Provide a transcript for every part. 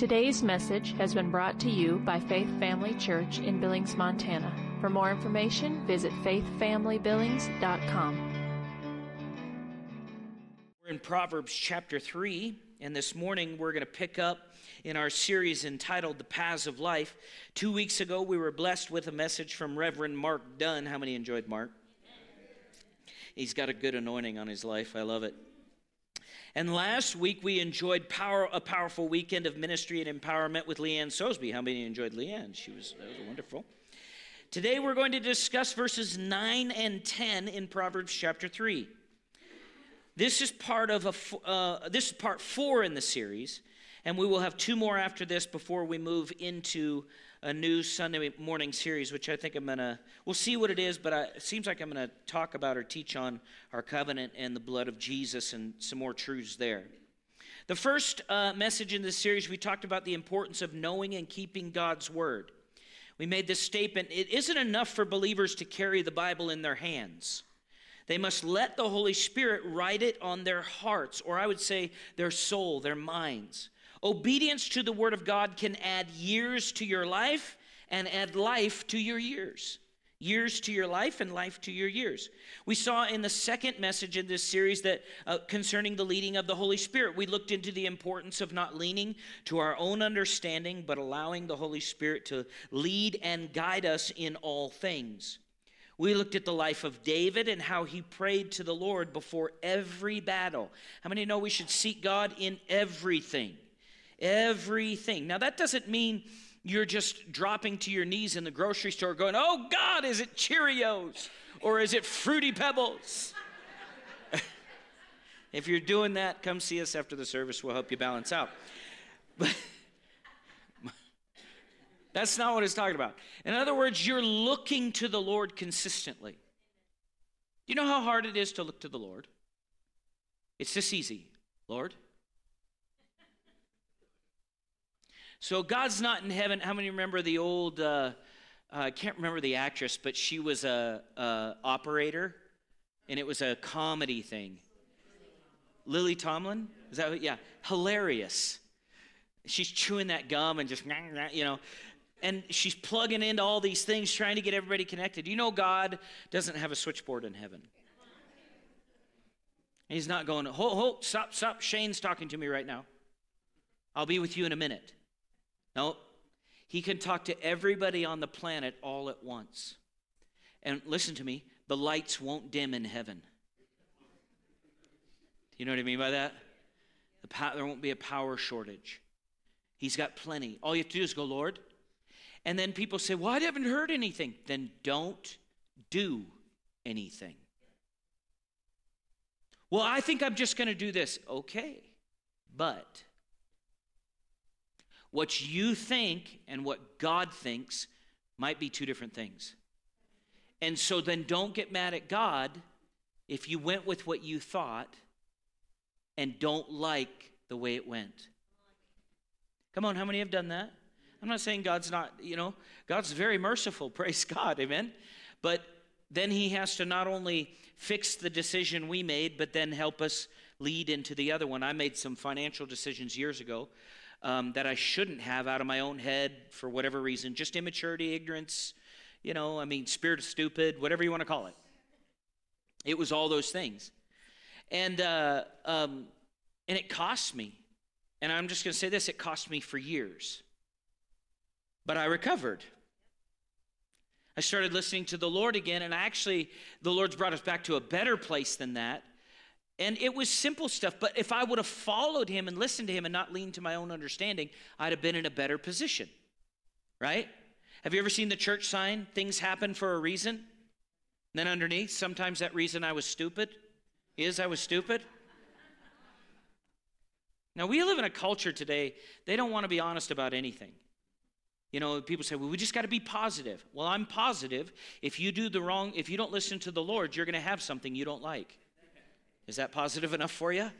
Today's message has been brought to you by Faith Family Church in Billings, Montana. For more information, visit faithfamilybillings.com. We're in Proverbs chapter 3, and this morning we're going to pick up in our series entitled The Paths of Life. Two weeks ago, we were blessed with a message from Reverend Mark Dunn. How many enjoyed Mark? He's got a good anointing on his life. I love it. And last week we enjoyed power, a powerful weekend of ministry and empowerment with Leanne Sosby. How many enjoyed Leanne? She was, that was wonderful. Today we're going to discuss verses 9 and 10 in Proverbs chapter 3. This is part of a, uh, this is part four in the series, and we will have two more after this before we move into a new Sunday morning series, which I think I'm going to, we'll see what it is, but I, it seems like I'm going to talk about or teach on our covenant and the blood of Jesus and some more truths there. The first uh, message in this series, we talked about the importance of knowing and keeping God's word. We made this statement it isn't enough for believers to carry the Bible in their hands. They must let the Holy Spirit write it on their hearts, or I would say their soul, their minds. Obedience to the Word of God can add years to your life and add life to your years. Years to your life and life to your years. We saw in the second message in this series that uh, concerning the leading of the Holy Spirit, we looked into the importance of not leaning to our own understanding, but allowing the Holy Spirit to lead and guide us in all things. We looked at the life of David and how he prayed to the Lord before every battle. How many know we should seek God in everything? Everything. Now, that doesn't mean you're just dropping to your knees in the grocery store going, Oh God, is it Cheerios or is it Fruity Pebbles? if you're doing that, come see us after the service. We'll help you balance out. But that's not what it's talking about. In other words, you're looking to the Lord consistently. You know how hard it is to look to the Lord? It's this easy Lord, So God's not in heaven. How many remember the old? Uh, uh, I can't remember the actress, but she was a, a operator, and it was a comedy thing. Lily Tomlin, is that yeah? Hilarious. She's chewing that gum and just you know, and she's plugging into all these things, trying to get everybody connected. You know, God doesn't have a switchboard in heaven. He's not going, hold, hold, stop, stop. Shane's talking to me right now. I'll be with you in a minute. No, he can talk to everybody on the planet all at once. And listen to me, the lights won't dim in heaven. Do you know what I mean by that? The there won't be a power shortage. He's got plenty. All you have to do is go, Lord. And then people say, Well, I haven't heard anything. Then don't do anything. Well, I think I'm just going to do this. Okay. But what you think and what God thinks might be two different things. And so then don't get mad at God if you went with what you thought and don't like the way it went. Come on, how many have done that? I'm not saying God's not, you know, God's very merciful, praise God, amen. But then he has to not only fix the decision we made, but then help us lead into the other one. I made some financial decisions years ago um, that I shouldn't have out of my own head for whatever reason, just immaturity, ignorance, you know, I mean, spirit of stupid, whatever you want to call it. It was all those things. And, uh, um, and it cost me. And I'm just going to say this it cost me for years. But I recovered. I started listening to the Lord again, and actually, the Lord's brought us back to a better place than that. And it was simple stuff, but if I would have followed him and listened to him and not leaned to my own understanding, I'd have been in a better position. Right? Have you ever seen the church sign, things happen for a reason? And then underneath, sometimes that reason I was stupid is I was stupid. Now, we live in a culture today, they don't want to be honest about anything. You know, people say, well, we just got to be positive. Well, I'm positive. If you do the wrong, if you don't listen to the Lord, you're going to have something you don't like. Is that positive enough for you?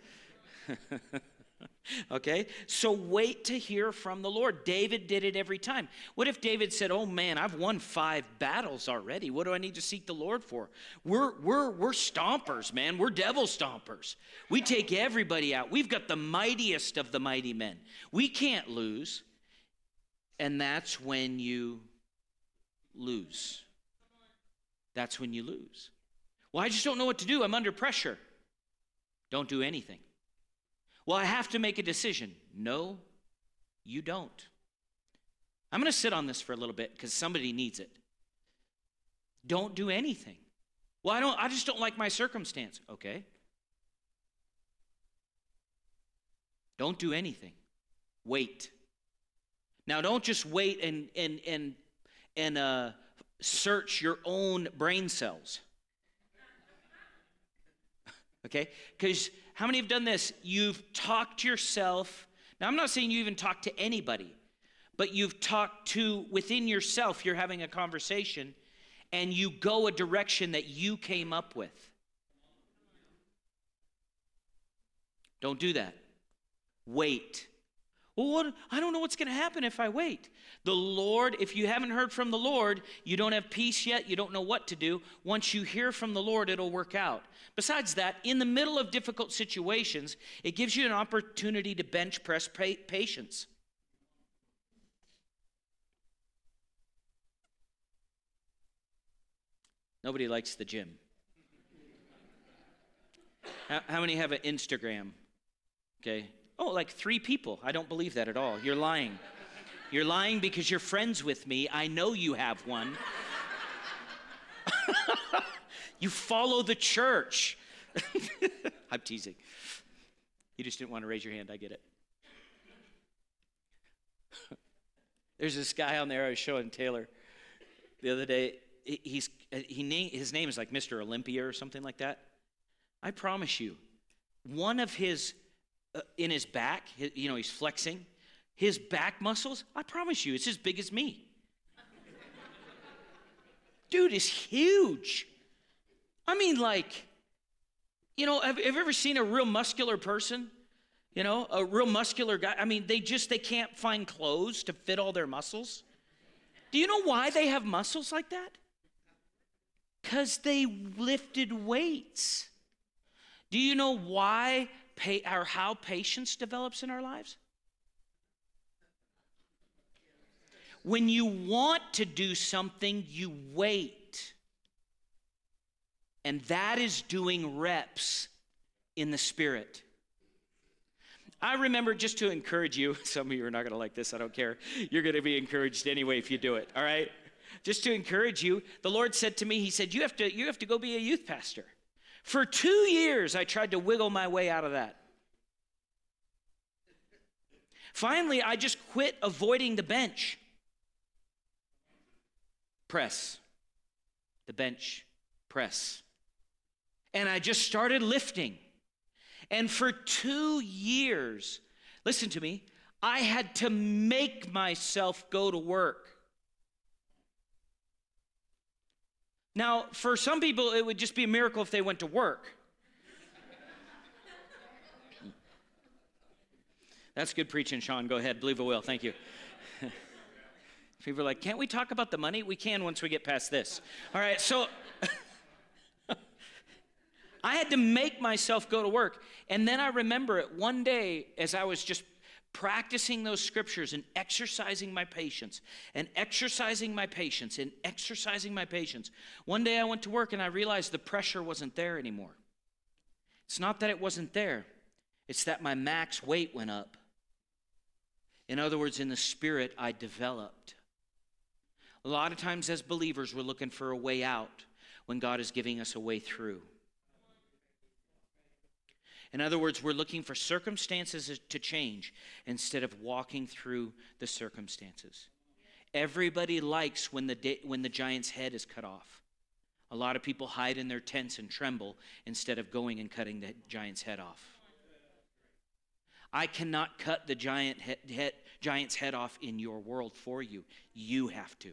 okay? So wait to hear from the Lord. David did it every time. What if David said, Oh man, I've won five battles already. What do I need to seek the Lord for? We're, we're, we're stompers, man. We're devil stompers. We take everybody out. We've got the mightiest of the mighty men. We can't lose. And that's when you lose. That's when you lose. Well, I just don't know what to do. I'm under pressure. Don't do anything. Well, I have to make a decision. No, you don't. I'm going to sit on this for a little bit because somebody needs it. Don't do anything. Well, I don't I just don't like my circumstance. Okay. Don't do anything. Wait. Now don't just wait and and and and uh, search your own brain cells. Okay? Because how many have done this? You've talked yourself. Now, I'm not saying you even talk to anybody, but you've talked to within yourself, you're having a conversation, and you go a direction that you came up with. Don't do that. Wait. Well, what, I don't know what's going to happen if I wait. The Lord, if you haven't heard from the Lord, you don't have peace yet, you don't know what to do. Once you hear from the Lord, it'll work out. Besides that, in the middle of difficult situations, it gives you an opportunity to bench press patience. Nobody likes the gym. How, how many have an Instagram? Okay. Oh, like three people. I don't believe that at all. You're lying. You're lying because you're friends with me. I know you have one. you follow the church. I'm teasing. You just didn't want to raise your hand. I get it. There's this guy on there I was showing Taylor the other day. He's, he name, his name is like Mr. Olympia or something like that. I promise you, one of his, Uh, in his back, you know, he's flexing his back muscles, I promise you, it's as big as me. Dude is huge. I mean, like, you know, have, have you ever seen a real muscular person? You know, a real muscular guy. I mean, they just they can't find clothes to fit all their muscles. Do you know why they have muscles like that? Cuz they lifted weights. Do you know why or how patience develops in our lives? When you want to do something, you wait. And that is doing reps in the Spirit. I remember just to encourage you, some of you are not going to like this, I don't care. You're going to be encouraged anyway if you do it, all right? Just to encourage you, the Lord said to me, He said, You have to, you have to go be a youth pastor. For two years, I tried to wiggle my way out of that. Finally, I just quit avoiding the bench press, the bench press. And I just started lifting. And for two years, listen to me, I had to make myself go to work. Now, for some people, it would just be a miracle if they went to work. That's good preaching, Sean. Go ahead. Believe it will. Thank you. People are like, can't we talk about the money? We can once we get past this. All right, so I had to make myself go to work. And then I remember it one day as I was just practicing those scriptures and exercising my patience and exercising my patience and exercising my patience. One day I went to work and I realized the pressure wasn't there anymore. It's not that it wasn't there, it's that my max weight went up. In other words, in the spirit, I developed. A lot of times, as believers, we're looking for a way out when God is giving us a way through. In other words, we're looking for circumstances to change instead of walking through the circumstances. Everybody likes when the, when the giant's head is cut off. A lot of people hide in their tents and tremble instead of going and cutting the giant's head off. I cannot cut the giant head, giant's head off in your world for you. You have to.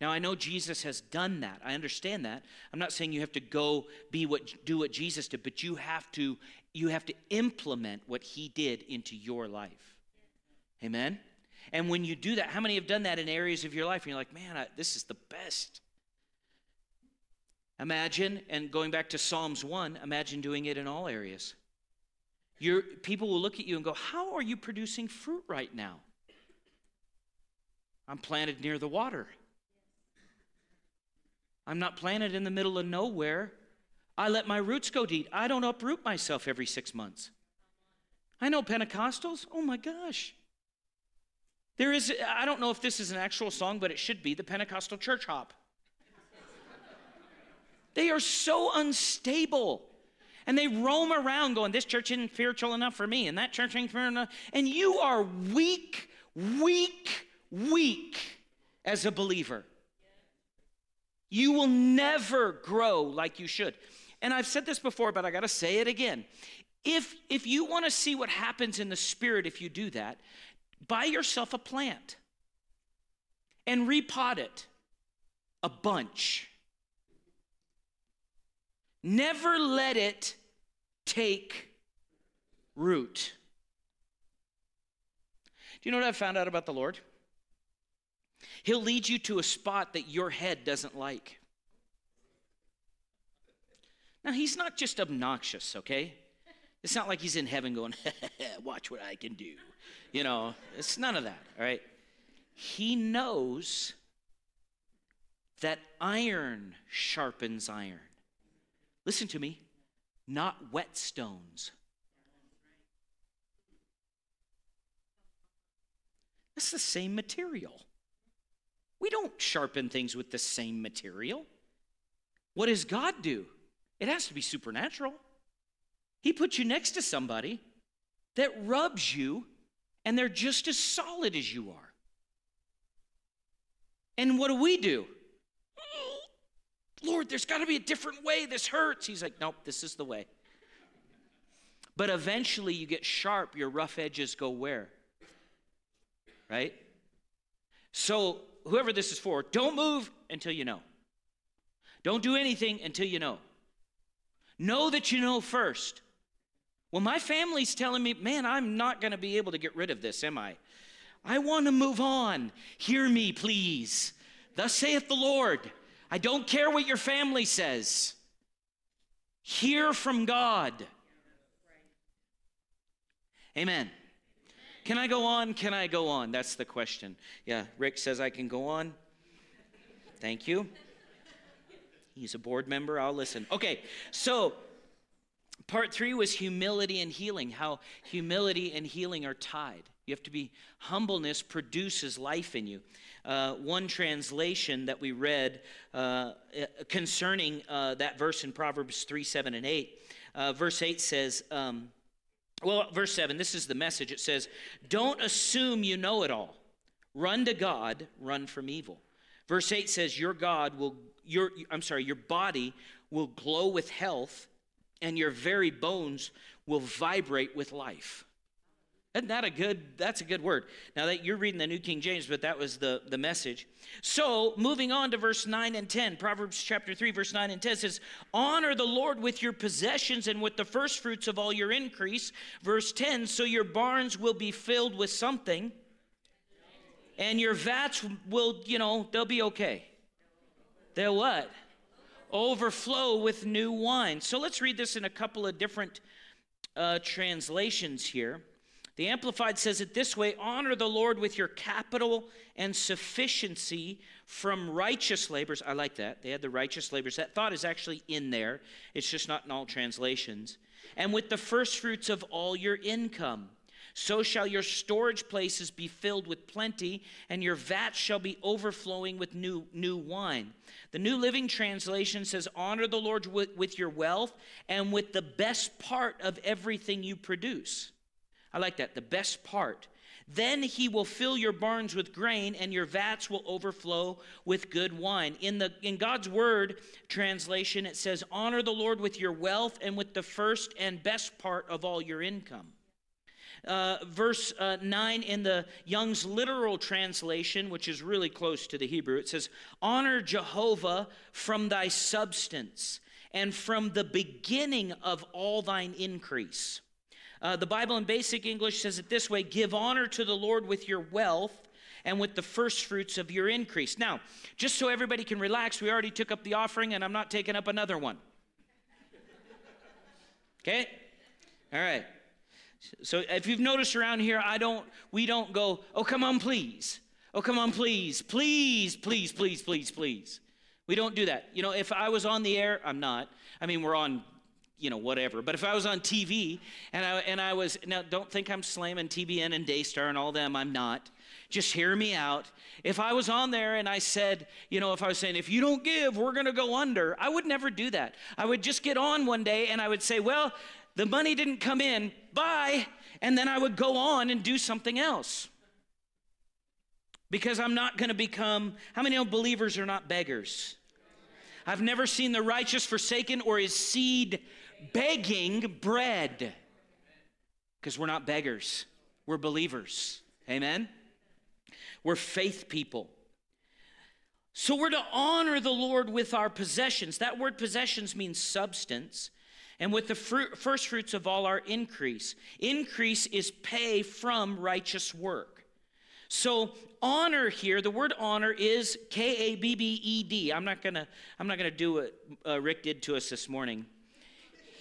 Now I know Jesus has done that. I understand that. I'm not saying you have to go be what do what Jesus did, but you have to you have to implement what he did into your life. Amen? And when you do that, how many have done that in areas of your life and you're like, man, I, this is the best? Imagine, and going back to Psalms 1, imagine doing it in all areas. Your, people will look at you and go, How are you producing fruit right now? I'm planted near the water. I'm not planted in the middle of nowhere. I let my roots go deep. I don't uproot myself every six months. I know Pentecostals. Oh my gosh. There is, I don't know if this is an actual song, but it should be the Pentecostal church hop. they are so unstable. And they roam around going, This church isn't spiritual enough for me, and that church ain't spiritual enough. And you are weak, weak, weak as a believer. You will never grow like you should. And I've said this before, but I got to say it again. If, if you want to see what happens in the spirit if you do that, buy yourself a plant and repot it a bunch. Never let it take root. Do you know what I've found out about the Lord? He'll lead you to a spot that your head doesn't like. Now, he's not just obnoxious, okay? It's not like he's in heaven going, watch what I can do. You know, it's none of that, all right? He knows that iron sharpens iron. Listen to me, not whetstones. It's the same material. We don't sharpen things with the same material. What does God do? It has to be supernatural. He puts you next to somebody that rubs you, and they're just as solid as you are. And what do we do? Hmm, Lord, there's got to be a different way. This hurts. He's like, nope, this is the way. But eventually you get sharp, your rough edges go where? Right? So, whoever this is for, don't move until you know. Don't do anything until you know. Know that you know first. Well, my family's telling me, man, I'm not going to be able to get rid of this, am I? I want to move on. Hear me, please. Thus saith the Lord. I don't care what your family says. Hear from God. Amen. Can I go on? Can I go on? That's the question. Yeah, Rick says I can go on. Thank you. He's a board member. I'll listen. Okay, so part three was humility and healing, how humility and healing are tied. You have to be, humbleness produces life in you. Uh, one translation that we read uh, concerning uh, that verse in Proverbs 3 7 and 8, uh, verse 8 says, um, well, verse 7, this is the message. It says, Don't assume you know it all. Run to God, run from evil. Verse 8 says, Your God will your I'm sorry, your body will glow with health and your very bones will vibrate with life. Isn't that a good that's a good word. Now that you're reading the New King James, but that was the, the message. So moving on to verse 9 and 10, Proverbs chapter 3, verse 9 and 10 says, Honor the Lord with your possessions and with the first fruits of all your increase. Verse 10, so your barns will be filled with something, and your vats will, you know, they'll be okay. They'll what? Overflow with new wine. So let's read this in a couple of different uh, translations here. The Amplified says it this way honor the Lord with your capital and sufficiency from righteous labors. I like that. They had the righteous labors. That thought is actually in there, it's just not in all translations. And with the first fruits of all your income. So shall your storage places be filled with plenty, and your vats shall be overflowing with new, new wine. The New Living Translation says, Honor the Lord with, with your wealth and with the best part of everything you produce. I like that, the best part. Then he will fill your barns with grain, and your vats will overflow with good wine. In, the, in God's Word translation, it says, Honor the Lord with your wealth and with the first and best part of all your income. Uh, verse uh, 9 in the Young's literal translation, which is really close to the Hebrew, it says, Honor Jehovah from thy substance and from the beginning of all thine increase. Uh, the Bible in basic English says it this way Give honor to the Lord with your wealth and with the first fruits of your increase. Now, just so everybody can relax, we already took up the offering, and I'm not taking up another one. Okay? All right. So if you've noticed around here, I don't, we don't go, oh, come on, please. Oh, come on, please. Please, please, please, please, please. We don't do that. You know, if I was on the air, I'm not. I mean, we're on, you know, whatever. But if I was on TV and I, and I was, now don't think I'm slamming TBN and Daystar and all them, I'm not. Just hear me out. If I was on there and I said, you know, if I was saying, if you don't give, we're going to go under, I would never do that. I would just get on one day and I would say, well, the money didn't come in, bye. And then I would go on and do something else. Because I'm not going to become, how many of believers are not beggars? I've never seen the righteous forsaken or his seed begging bread. Because we're not beggars, we're believers. Amen? We're faith people. So we're to honor the Lord with our possessions. That word possessions means substance and with the fruit, first fruits of all our increase. Increase is pay from righteous work. So honor here, the word honor is K A B B E D. I'm not gonna I'm not gonna do what uh, Rick did to us this morning.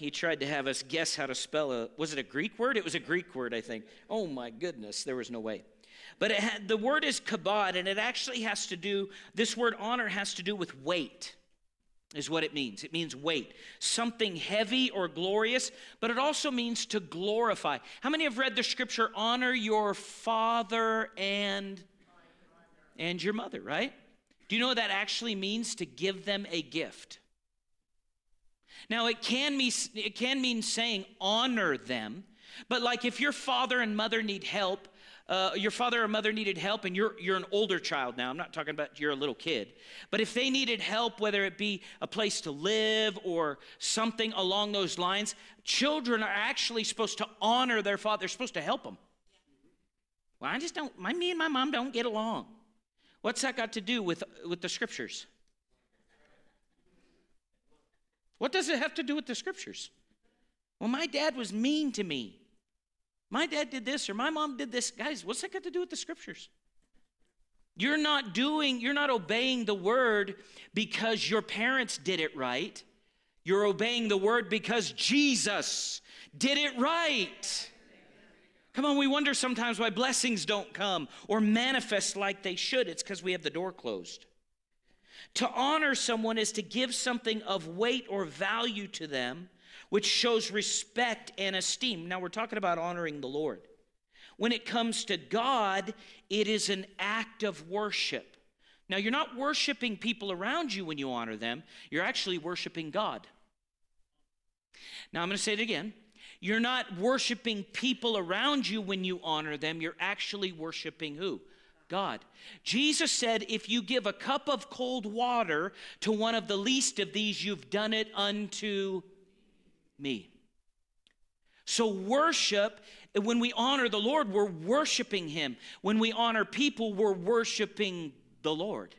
He tried to have us guess how to spell a was it a Greek word? It was a Greek word, I think. Oh my goodness, there was no way. But had, the word is kabod, and it actually has to do. This word honor has to do with weight is what it means. It means weight, something heavy or glorious, but it also means to glorify. How many have read the scripture, honor your father and and your mother, right? Do you know what that actually means to give them a gift? Now it can mean it can mean saying honor them, but like if your father and mother need help, uh, your father or mother needed help and you're, you're an older child now, I'm not talking about you're a little kid, but if they needed help, whether it be a place to live or something along those lines, children are actually supposed to honor their father. They're supposed to help them. Well, I just don't, my, me and my mom don't get along. What's that got to do with, with the scriptures? What does it have to do with the scriptures? Well, my dad was mean to me. My dad did this or my mom did this. Guys, what's that got to do with the scriptures? You're not doing, you're not obeying the word because your parents did it right. You're obeying the word because Jesus did it right. Come on, we wonder sometimes why blessings don't come or manifest like they should. It's because we have the door closed. To honor someone is to give something of weight or value to them which shows respect and esteem. Now, we're talking about honoring the Lord. When it comes to God, it is an act of worship. Now, you're not worshiping people around you when you honor them, you're actually worshiping God. Now, I'm going to say it again. You're not worshiping people around you when you honor them, you're actually worshiping who? God. Jesus said, If you give a cup of cold water to one of the least of these, you've done it unto me. So, worship, when we honor the Lord, we're worshiping Him. When we honor people, we're worshiping the Lord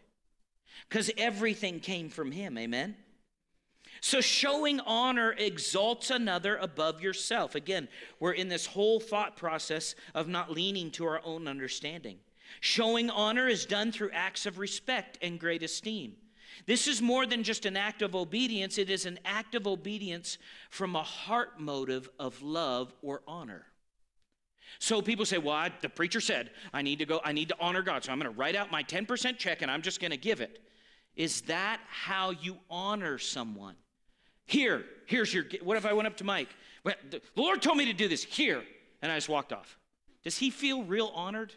because everything came from Him. Amen? So, showing honor exalts another above yourself. Again, we're in this whole thought process of not leaning to our own understanding. Showing honor is done through acts of respect and great esteem. This is more than just an act of obedience, it is an act of obedience from a heart motive of love or honor. So people say, well, I, the preacher said, I need to go, I need to honor God. So I'm going to write out my 10% check and I'm just going to give it. Is that how you honor someone? Here, here's your, what if I went up to Mike? The Lord told me to do this here. And I just walked off. Does he feel real honored?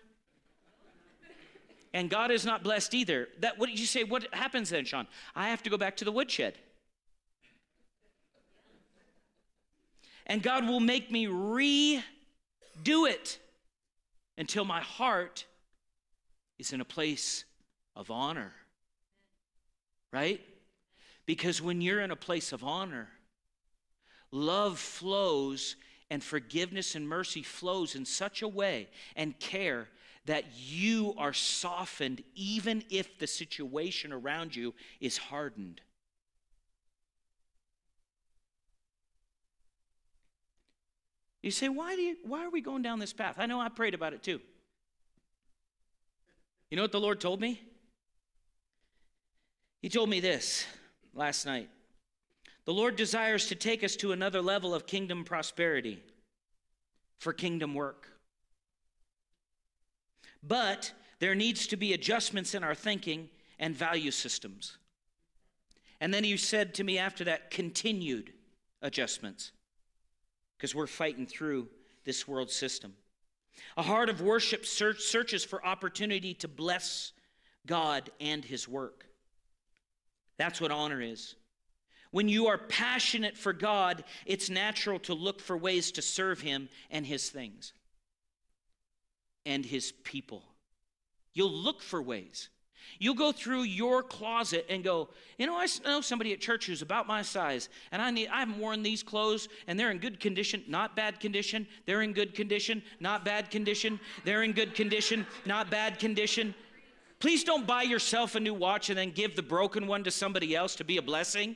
And God is not blessed either. That what did you say? What happens then, Sean? I have to go back to the woodshed. And God will make me redo it until my heart is in a place of honor. Right? Because when you're in a place of honor, love flows and forgiveness and mercy flows in such a way and care that you are softened even if the situation around you is hardened. You say, why, do you, why are we going down this path? I know I prayed about it too. You know what the Lord told me? He told me this last night. The Lord desires to take us to another level of kingdom prosperity for kingdom work. But there needs to be adjustments in our thinking and value systems. And then he said to me after that, continued adjustments, because we're fighting through this world system. A heart of worship search, searches for opportunity to bless God and his work. That's what honor is. When you are passionate for God, it's natural to look for ways to serve Him and His things and His people. You'll look for ways. You'll go through your closet and go, you know, I know somebody at church who's about my size, and I need I haven't worn these clothes, and they're in good condition, not bad condition. They're in good condition, not bad condition. They're in good condition, not bad condition. Please don't buy yourself a new watch and then give the broken one to somebody else to be a blessing.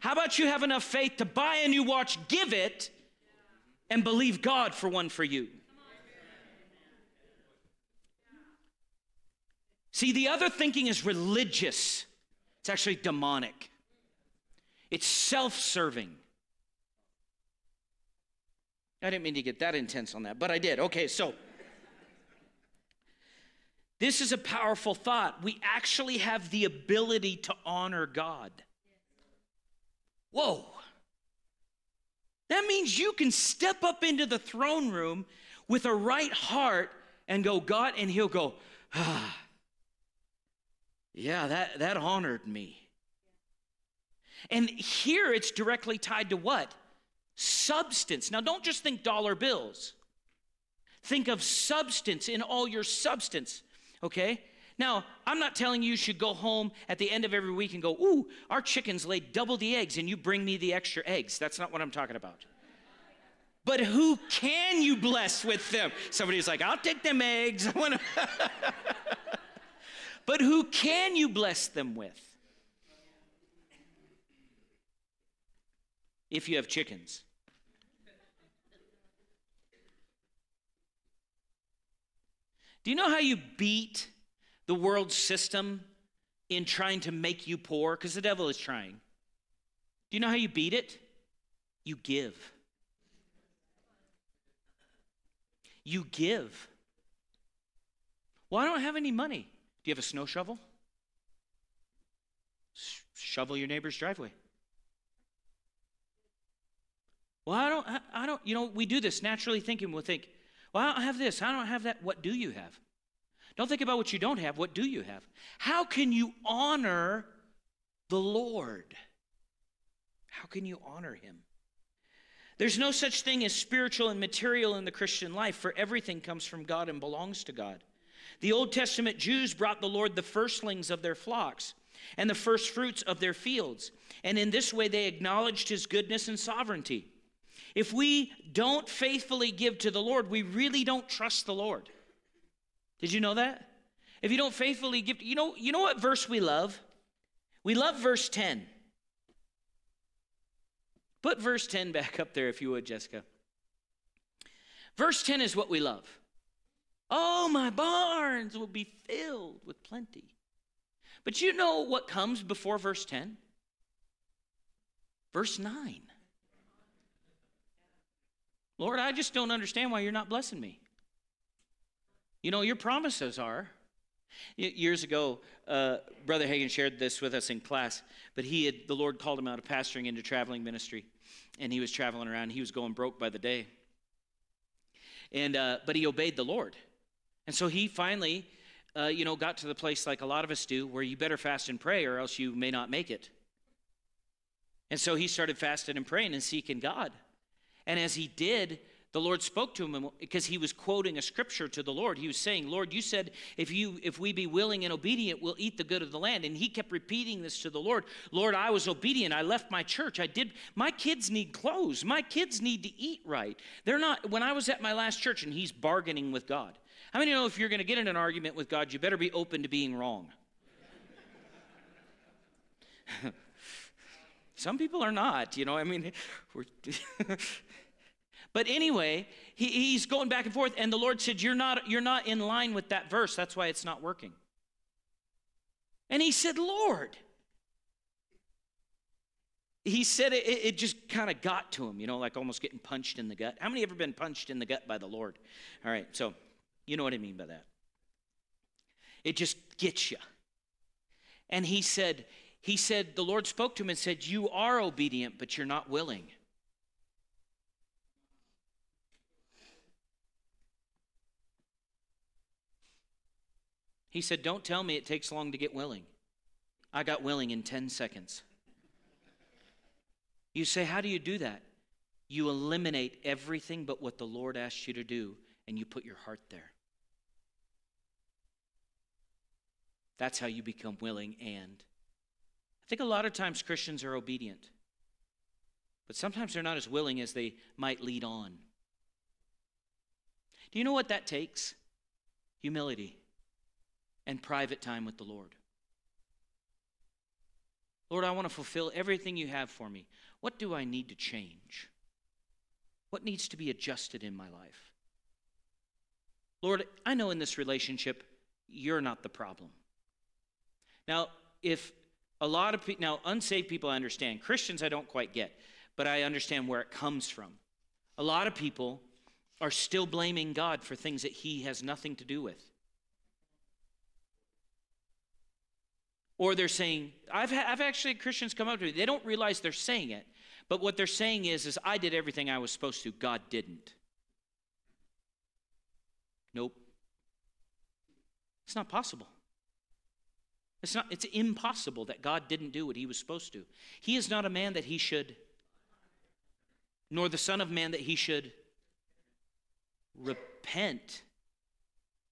How about you have enough faith to buy a new watch, give it, and believe God for one for you? See, the other thinking is religious, it's actually demonic, it's self serving. I didn't mean to get that intense on that, but I did. Okay, so this is a powerful thought. We actually have the ability to honor God. Whoa. That means you can step up into the throne room with a right heart and go, God, and He'll go, ah, yeah, that, that honored me. And here it's directly tied to what? Substance. Now, don't just think dollar bills. Think of substance in all your substance, okay? Now, I'm not telling you you should go home at the end of every week and go, ooh, our chickens laid double the eggs and you bring me the extra eggs. That's not what I'm talking about. But who can you bless with them? Somebody's like, I'll take them eggs. but who can you bless them with? If you have chickens. Do you know how you beat the world system in trying to make you poor, because the devil is trying. Do you know how you beat it? You give. You give. Well, I don't have any money. Do you have a snow shovel? shovel your neighbor's driveway. Well, I don't, I don't, you know, we do this naturally thinking. We'll think, well, I don't have this, I don't have that. What do you have? Don't think about what you don't have. What do you have? How can you honor the Lord? How can you honor him? There's no such thing as spiritual and material in the Christian life, for everything comes from God and belongs to God. The Old Testament Jews brought the Lord the firstlings of their flocks and the first fruits of their fields, and in this way they acknowledged his goodness and sovereignty. If we don't faithfully give to the Lord, we really don't trust the Lord. Did you know that? If you don't faithfully give, you know, you know what verse we love? We love verse 10. Put verse 10 back up there if you would, Jessica. Verse 10 is what we love. Oh, my barns will be filled with plenty. But you know what comes before verse 10? Verse 9. Lord, I just don't understand why you're not blessing me. You know, your promises are. Years ago, uh, Brother Hagin shared this with us in class, but he had, the Lord called him out of pastoring into traveling ministry, and he was traveling around. He was going broke by the day. And, uh, but he obeyed the Lord. And so he finally, uh, you know, got to the place like a lot of us do where you better fast and pray or else you may not make it. And so he started fasting and praying and seeking God. And as he did, the Lord spoke to him because he was quoting a scripture to the Lord. He was saying, "Lord, you said if you if we be willing and obedient, we'll eat the good of the land." And he kept repeating this to the Lord. "Lord, I was obedient. I left my church. I did my kids need clothes. My kids need to eat right. They're not when I was at my last church and he's bargaining with God. How many know if you're going to get in an argument with God, you better be open to being wrong? Some people are not, you know. I mean, But anyway, he, he's going back and forth, and the Lord said, You're not, you're not in line with that verse. That's why it's not working. And he said, Lord. He said it, it just kind of got to him, you know, like almost getting punched in the gut. How many ever been punched in the gut by the Lord? All right, so you know what I mean by that. It just gets you. And he said, he said, the Lord spoke to him and said, You are obedient, but you're not willing. He said, Don't tell me it takes long to get willing. I got willing in 10 seconds. You say, How do you do that? You eliminate everything but what the Lord asked you to do, and you put your heart there. That's how you become willing and. I think a lot of times Christians are obedient, but sometimes they're not as willing as they might lead on. Do you know what that takes? Humility and private time with the Lord. Lord, I want to fulfill everything you have for me. What do I need to change? What needs to be adjusted in my life? Lord, I know in this relationship, you're not the problem. Now, if a lot of people, now unsaved people I understand, Christians I don't quite get, but I understand where it comes from. A lot of people are still blaming God for things that He has nothing to do with. Or they're saying, I've, ha- I've actually had Christians come up to me, they don't realize they're saying it, but what they're saying is, is I did everything I was supposed to, God didn't. Nope. It's not possible. It's not it's impossible that God didn't do what he was supposed to. He is not a man that he should nor the son of man that he should repent.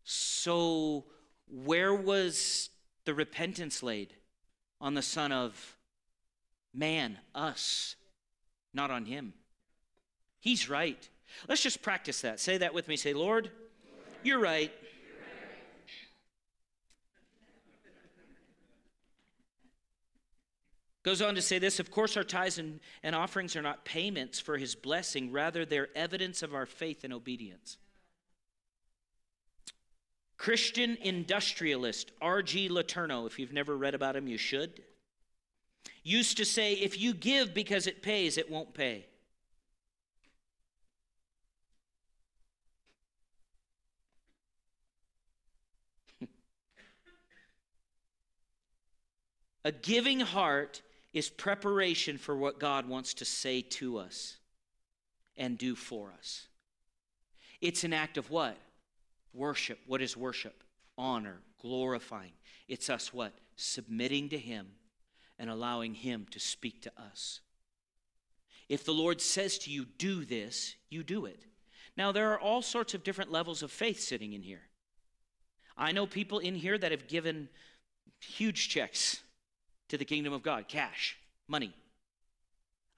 So where was the repentance laid on the Son of Man, us, not on him. He's right. Let's just practice that. Say that with me. Say, Lord, you're right. Goes on to say this Of course, our tithes and, and offerings are not payments for his blessing, rather, they're evidence of our faith and obedience. Christian industrialist R.G. LeTourneau, if you've never read about him, you should, used to say, if you give because it pays, it won't pay. A giving heart is preparation for what God wants to say to us and do for us. It's an act of what? Worship. What is worship? Honor, glorifying. It's us what? Submitting to Him and allowing Him to speak to us. If the Lord says to you, do this, you do it. Now, there are all sorts of different levels of faith sitting in here. I know people in here that have given huge checks to the kingdom of God cash, money.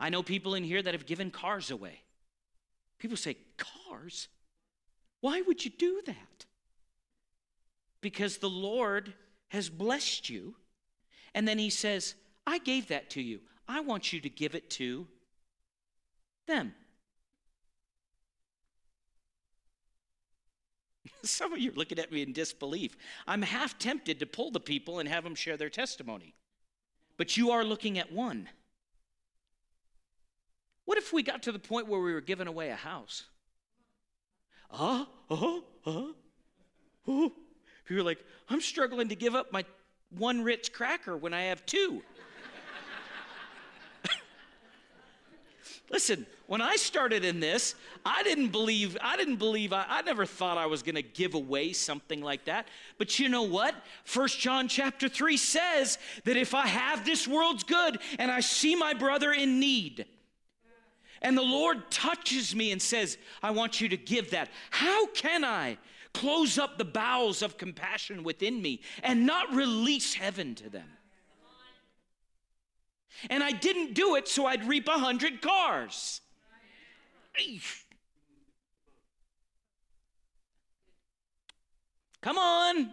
I know people in here that have given cars away. People say, Cars? Why would you do that? Because the Lord has blessed you. And then he says, I gave that to you. I want you to give it to them. Some of you are looking at me in disbelief. I'm half tempted to pull the people and have them share their testimony. But you are looking at one. What if we got to the point where we were giving away a house? uh, uh, uh, uh. People are like, I'm struggling to give up my one Ritz cracker when I have two. Listen, when I started in this, I didn't believe, I didn't believe, I, I never thought I was to give away something like that. But you know what? First John chapter 3 says that if I have this world's good and I see my brother in need, and the Lord touches me and says, I want you to give that. How can I close up the bowels of compassion within me and not release heaven to them? And I didn't do it so I'd reap a hundred cars. Come on.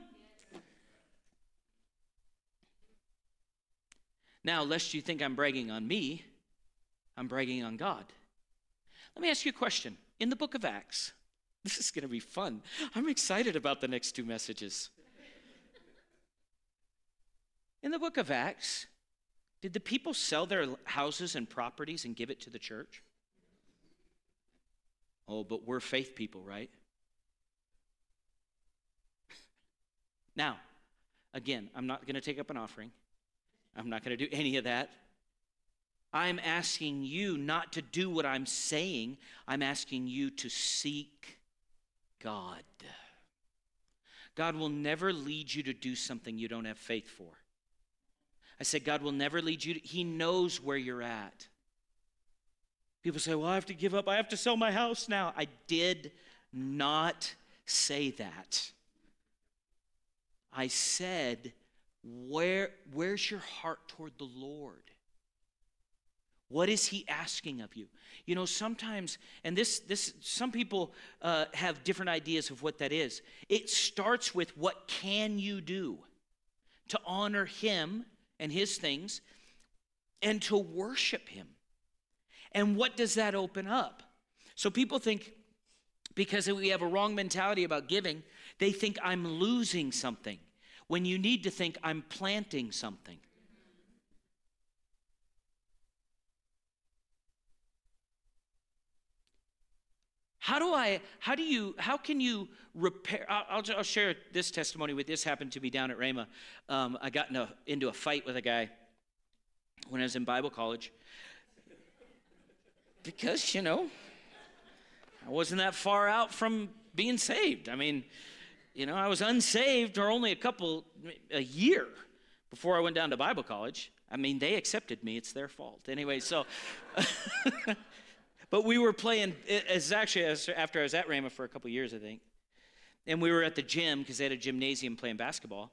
Now, lest you think I'm bragging on me, I'm bragging on God. Let me ask you a question. in the book of Acts, this is going to be fun. I'm excited about the next two messages. In the book of Acts, did the people sell their houses and properties and give it to the church? Oh, but we're faith people, right? Now, again, I'm not going to take up an offering. I'm not going to do any of that. I'm asking you not to do what I'm saying. I'm asking you to seek God. God will never lead you to do something you don't have faith for. I said, God will never lead you to, He knows where you're at. People say, Well, I have to give up. I have to sell my house now. I did not say that. I said, Where, Where's your heart toward the Lord? What is he asking of you? You know, sometimes, and this, this, some people uh, have different ideas of what that is. It starts with what can you do to honor him and his things and to worship him. And what does that open up? So people think because we have a wrong mentality about giving, they think I'm losing something when you need to think I'm planting something. How do I, how do you, how can you repair? I'll, I'll, share this testimony with this happened to me down at Rhema. Um, I got in a, into a fight with a guy when I was in Bible college because, you know, I wasn't that far out from being saved. I mean, you know, I was unsaved or only a couple, a year before I went down to Bible college. I mean, they accepted me. It's their fault. Anyway, so. But we were playing, it's actually after I was at Rhema for a couple years, I think. And we were at the gym because they had a gymnasium playing basketball.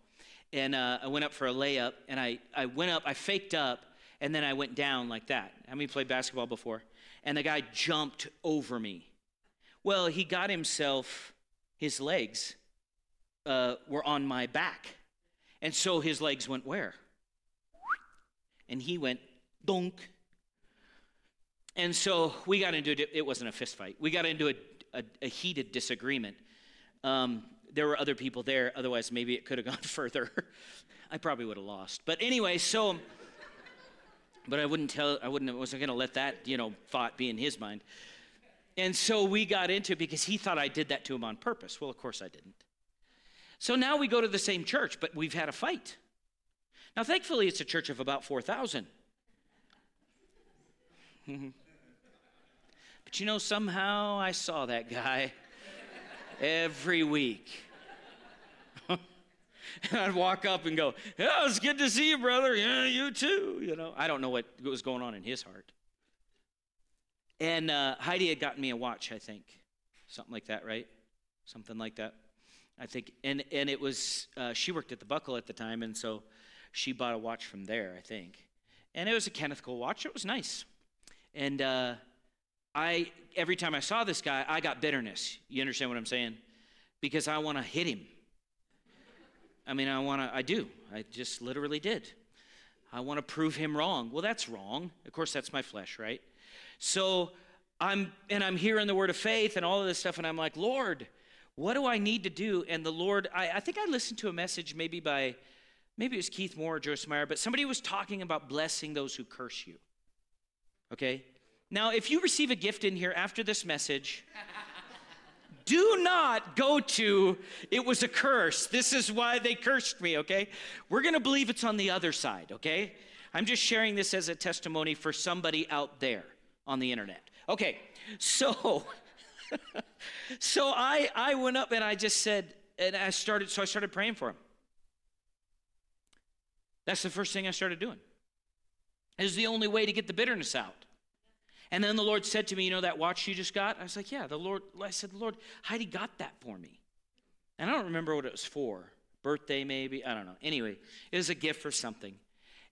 And uh, I went up for a layup, and I, I went up, I faked up, and then I went down like that. How many played basketball before? And the guy jumped over me. Well, he got himself, his legs uh, were on my back. And so his legs went where? And he went donk and so we got into it, it wasn't a fist fight. We got into a, a, a heated disagreement. Um, there were other people there, otherwise, maybe it could have gone further. I probably would have lost. But anyway, so, but I wouldn't tell, I wouldn't, I wasn't going to let that, you know, thought be in his mind. And so we got into it because he thought I did that to him on purpose. Well, of course I didn't. So now we go to the same church, but we've had a fight. Now, thankfully, it's a church of about 4,000. Mm-hmm. But you know, somehow I saw that guy every week. And I'd walk up and go, Yeah, it's good to see you, brother. Yeah, you too. You know, I don't know what was going on in his heart. And uh, Heidi had gotten me a watch, I think. Something like that, right? Something like that. I think. And, and it was, uh, she worked at the Buckle at the time, and so she bought a watch from there, I think. And it was a Kenneth Cole watch. It was nice. And, uh, I every time I saw this guy, I got bitterness. You understand what I'm saying? Because I want to hit him. I mean, I want to I do. I just literally did. I want to prove him wrong. Well, that's wrong. Of course, that's my flesh, right? So I'm and I'm hearing the word of faith and all of this stuff, and I'm like, Lord, what do I need to do? And the Lord, I, I think I listened to a message maybe by maybe it was Keith Moore or Joyce Meyer, but somebody was talking about blessing those who curse you. Okay? Now, if you receive a gift in here after this message, do not go to, it was a curse. This is why they cursed me, okay? We're gonna believe it's on the other side, okay? I'm just sharing this as a testimony for somebody out there on the internet. Okay, so, so I, I went up and I just said, and I started, so I started praying for him. That's the first thing I started doing. It was the only way to get the bitterness out. And then the Lord said to me, You know that watch you just got? I was like, Yeah, the Lord, I said, The Lord, Heidi got that for me. And I don't remember what it was for. Birthday, maybe? I don't know. Anyway, it was a gift for something.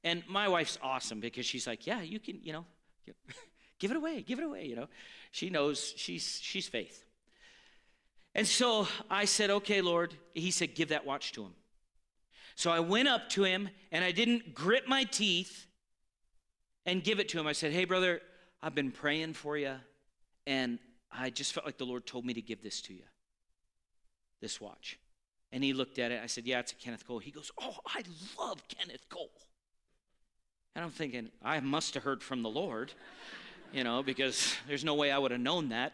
And my wife's awesome because she's like, Yeah, you can, you know, give it away, give it away, you know. She knows she's she's faith. And so I said, Okay, Lord. He said, Give that watch to him. So I went up to him and I didn't grit my teeth and give it to him. I said, Hey, brother, I've been praying for you, and I just felt like the Lord told me to give this to you. This watch. And he looked at it. I said, Yeah, it's a Kenneth Cole. He goes, Oh, I love Kenneth Cole. And I'm thinking, I must have heard from the Lord, you know, because there's no way I would have known that.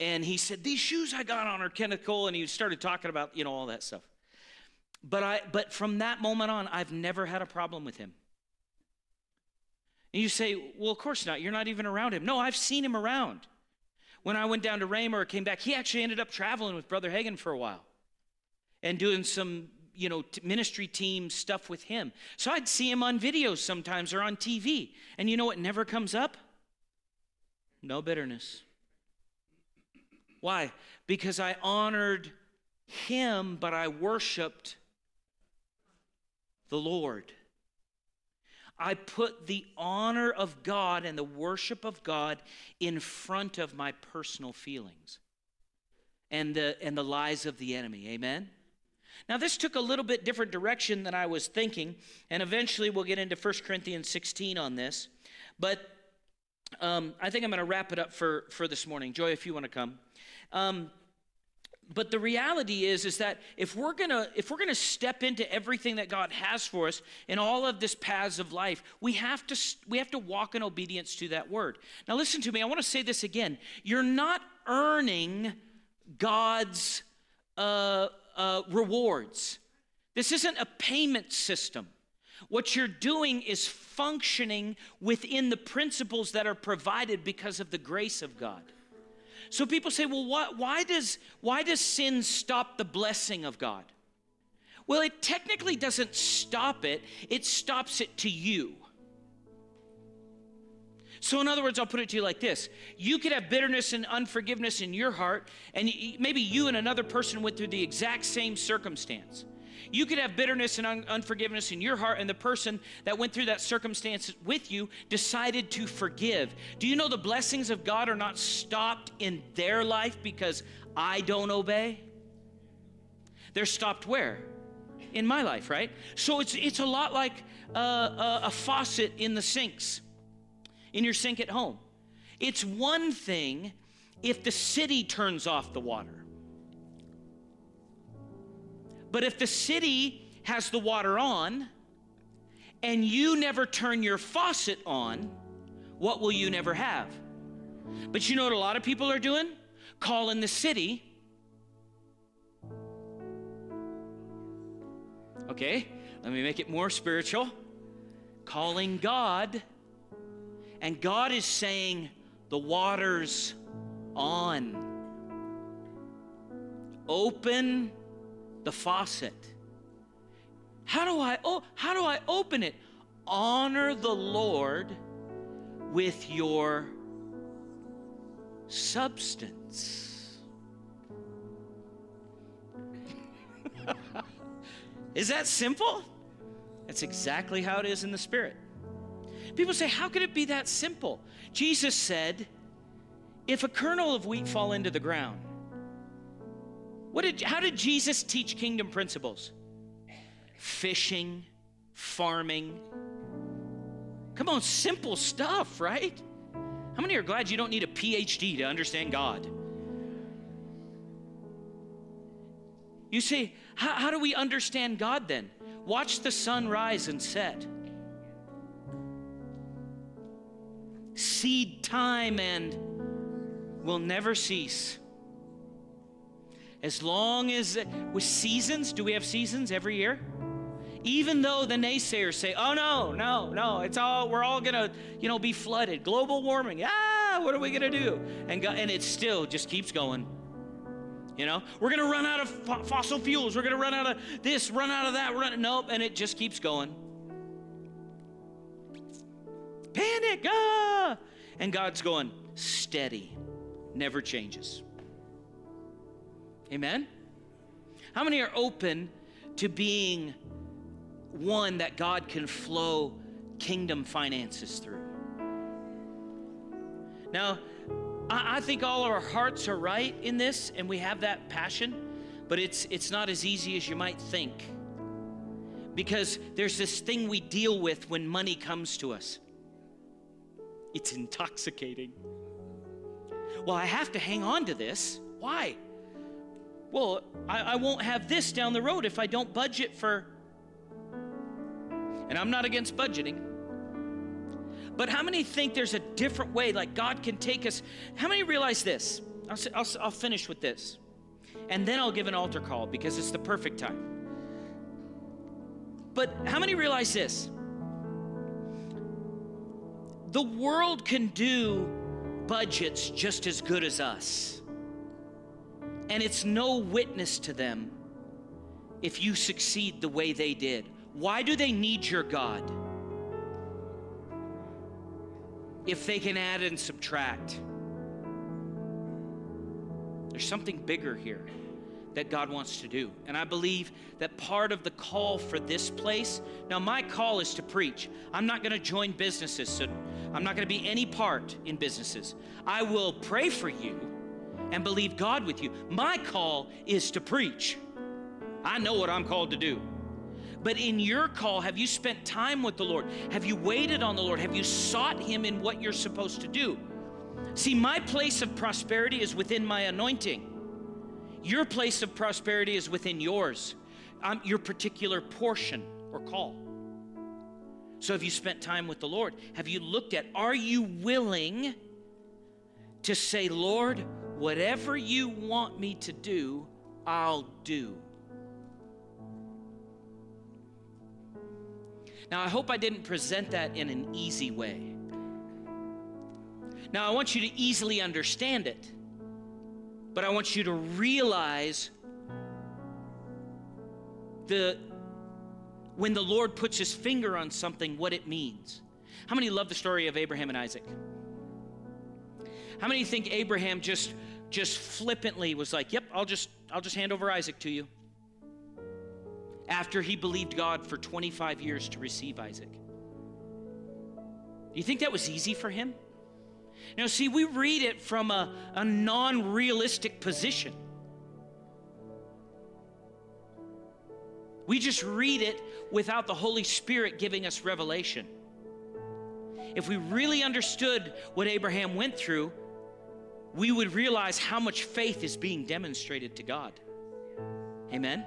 And he said, These shoes I got on are Kenneth Cole. And he started talking about, you know, all that stuff. But I but from that moment on, I've never had a problem with him. And you say, Well, of course not. You're not even around him. No, I've seen him around. When I went down to Rhema or came back, he actually ended up traveling with Brother Hagin for a while and doing some you know ministry team stuff with him so i'd see him on videos sometimes or on tv and you know what never comes up no bitterness why because i honored him but i worshiped the lord I put the honor of God and the worship of God in front of my personal feelings and the, and the lies of the enemy. Amen? Now, this took a little bit different direction than I was thinking, and eventually we'll get into 1 Corinthians 16 on this. But um, I think I'm going to wrap it up for, for this morning. Joy, if you want to come. Um, but the reality is is that if we're to if we're to step into everything that God has for us in all of this paths of life we have to we have to walk in obedience to that word now listen to me I want to say this again you're not earning God's uh, uh, rewards. This isn't a payment system. What you're doing is functioning within the principles that are provided because of the grace of God. So people say, well, why, does, why does sin stop the blessing of God? Well, it technically doesn't stop it, it stops it to you. So, in other words, I'll put it to you like this you could have bitterness and unforgiveness in your heart, and maybe you and another person went through the exact same circumstance. You could have bitterness and un- unforgiveness in your heart, and the person that went through that circumstance with you decided to forgive. Do you know the blessings of God are not stopped in their life because I don't obey? They're stopped where? In my life, right? So it's, it's a lot like uh, a, a faucet in the sinks in your sink at home. It's one thing if the city turns off the water. But if the city has the water on and you never turn your faucet on, what will you never have? But you know what a lot of people are doing? Calling the city. Okay, let me make it more spiritual. Calling God and God is saying, the water's on. Open the faucet. How do I oh how do I open it? Honor the Lord with your substance. is that simple? That's exactly how it is in the spirit. People say, How could it be that simple? Jesus said, If a kernel of wheat fall into the ground, what did, how did Jesus teach kingdom principles? Fishing, farming. Come on, simple stuff, right? How many are glad you don't need a PhD to understand God? You see, how, how do we understand God then? Watch the sun rise and set. seed time and will never cease. As long as with seasons, do we have seasons every year? Even though the naysayers say, "Oh no, no, no, it's all we're all gonna, you know, be flooded, global warming. Ah, what are we gonna do?" And go, and it still just keeps going. You know, we're gonna run out of fossil fuels. We're gonna run out of this, run out of that. Run nope, and it just keeps going. Panic! Ah! And God's going, steady, never changes. Amen? How many are open to being one that God can flow kingdom finances through? Now, I, think all of our hearts are right in this and we have that passion, but it's, it's not as easy as you might think. Because there's this thing we deal with when money comes to us it's intoxicating. Well, I have to hang on to this. Why? Well, I, I won't have this down the road if I don't budget for. And I'm not against budgeting. But how many think there's a different way, like God can take us? How many realize this? I'll, I'll, I'll finish with this. And then I'll give an altar call because it's the perfect time. But how many realize this? The world can do budgets just as good as us. And it's no witness to them if you succeed the way they did. Why do they need your God? If they can add and subtract. There's something bigger here that God wants to do. And I believe that part of the call for this place, now my call is to preach. I'm not going to join businesses, so I'm not going to be any part in businesses. I will pray for you and believe God with you. My call is to preach. I know what I'm called to do. But in your call, have you spent time with the Lord? Have you waited on the Lord? Have you sought Him in what you're supposed to do? See, my place of prosperity is within my anointing. Your place of prosperity is within yours, um, your particular portion or call. So, have you spent time with the Lord? Have you looked at, are you willing to say, Lord, whatever you want me to do, I'll do? Now, I hope I didn't present that in an easy way. Now, I want you to easily understand it. But I want you to realize the when the Lord puts his finger on something, what it means. How many love the story of Abraham and Isaac? How many think Abraham just just flippantly was like, "Yep, I'll just I'll just hand over Isaac to you." After he believed God for 25 years to receive Isaac. Do you think that was easy for him? Now, see, we read it from a, a non realistic position. We just read it without the Holy Spirit giving us revelation. If we really understood what Abraham went through, we would realize how much faith is being demonstrated to God. Amen?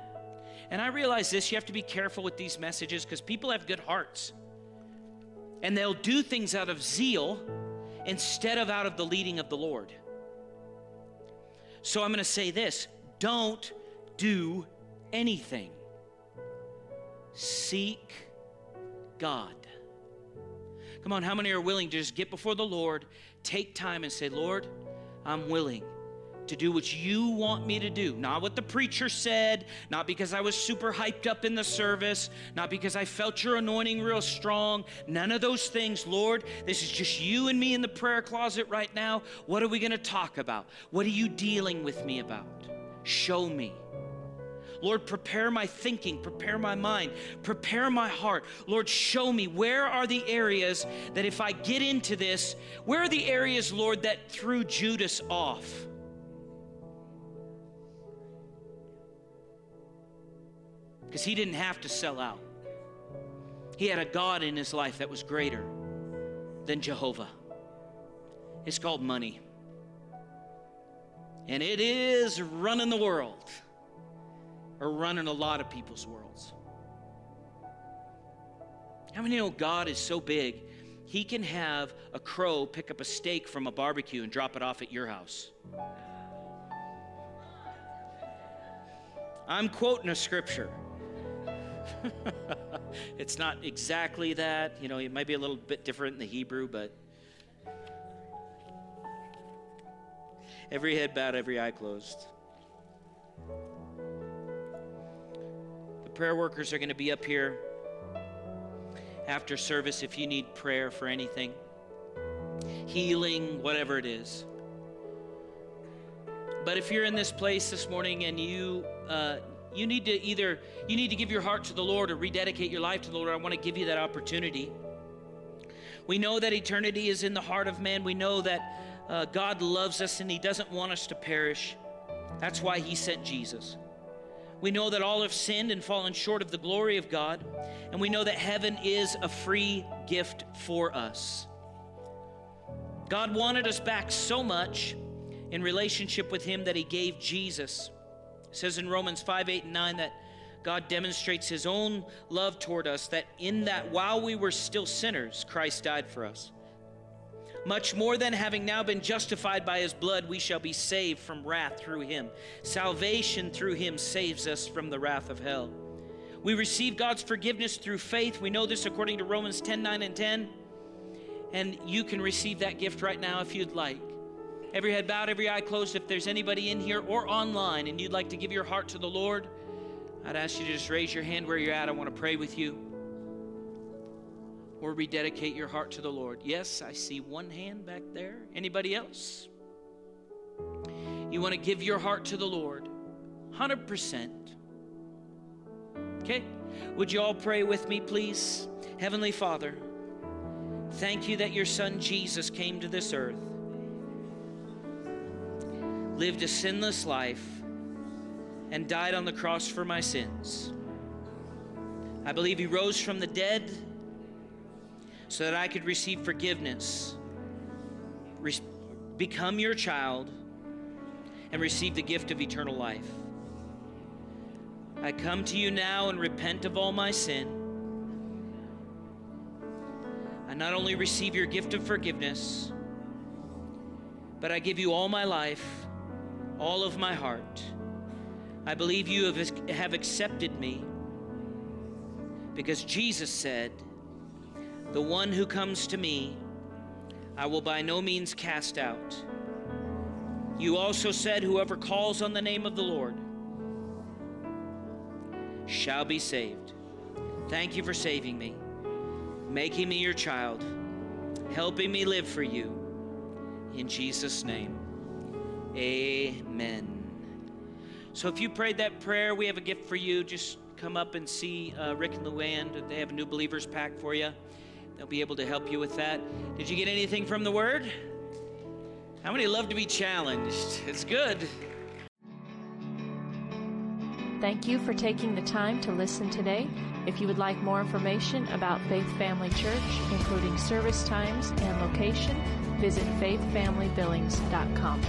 And I realize this, you have to be careful with these messages because people have good hearts. And they'll do things out of zeal instead of out of the leading of the Lord. So I'm going to say this don't do anything, seek God. Come on, how many are willing to just get before the Lord, take time, and say, Lord, I'm willing to do what you want me to do. Not what the preacher said, not because I was super hyped up in the service, not because I felt your anointing real strong. None of those things, Lord. This is just you and me in the prayer closet right now. What are we going to talk about? What are you dealing with me about? Show me. Lord, prepare my thinking, prepare my mind, prepare my heart. Lord, show me where are the areas that if I get into this, where are the areas, Lord, that threw Judas off? because he didn't have to sell out. He had a God in his life that was greater than Jehovah. It's called money. And it is running the world, or running a lot of people's worlds. How many know God is so big, He can have a crow pick up a steak from a barbecue and drop it off at your house? I'm quoting a scripture. it's not exactly that. You know, it might be a little bit different in the Hebrew, but every head bowed, every eye closed. Prayer workers are going to be up here after service if you need prayer for anything, healing, whatever it is. But if you're in this place this morning and you uh, you need to either you need to give your heart to the Lord or rededicate your life to the Lord. I want to give you that opportunity. We know that eternity is in the heart of man. We know that uh, God loves us and He doesn't want us to perish. That's why He sent Jesus. We know that all have sinned and fallen short of the glory of God, and we know that heaven is a free gift for us. God wanted us back so much in relationship with Him that He gave Jesus. It says in Romans 5 8 and 9 that God demonstrates His own love toward us, that in that while we were still sinners, Christ died for us. Much more than having now been justified by His blood, we shall be saved from wrath through Him. Salvation through Him saves us from the wrath of hell. We receive God's forgiveness through faith. We know this according to Romans 10 9 and 10. And you can receive that gift right now if you'd like. Every head bowed, every eye closed. If there's anybody in here or online and you'd like to give your heart to the Lord, I'd ask you to just raise your hand where you're at. I want to pray with you or rededicate your heart to the Lord. Yes, I see one hand back there. Anybody else? You want to give your heart to the Lord 100%. Okay? Would you all pray with me, please? Heavenly Father, thank you that your Son Jesus came to this earth, lived a sinless life, and died on the cross for my sins. I believe he rose from the dead so that I could receive forgiveness, re- become your child, and receive the gift of eternal life. I come to you now and repent of all my sin. I not only receive your gift of forgiveness, but I give you all my life, all of my heart. I believe you have, have accepted me because Jesus said, The one who comes to me, I will by no means cast out. You also said, Whoever calls on the name of the Lord shall be saved. Thank you for saving me, making me your child, helping me live for you. In Jesus' name, amen. So if you prayed that prayer, we have a gift for you. Just come up and see uh, Rick and Luann. They have a new believers pack for you. They'll be able to help you with that. Did you get anything from the Word? How many love to be challenged? It's good. Thank you for taking the time to listen today. If you would like more information about Faith Family Church, including service times and location, visit faithfamilybillings.com.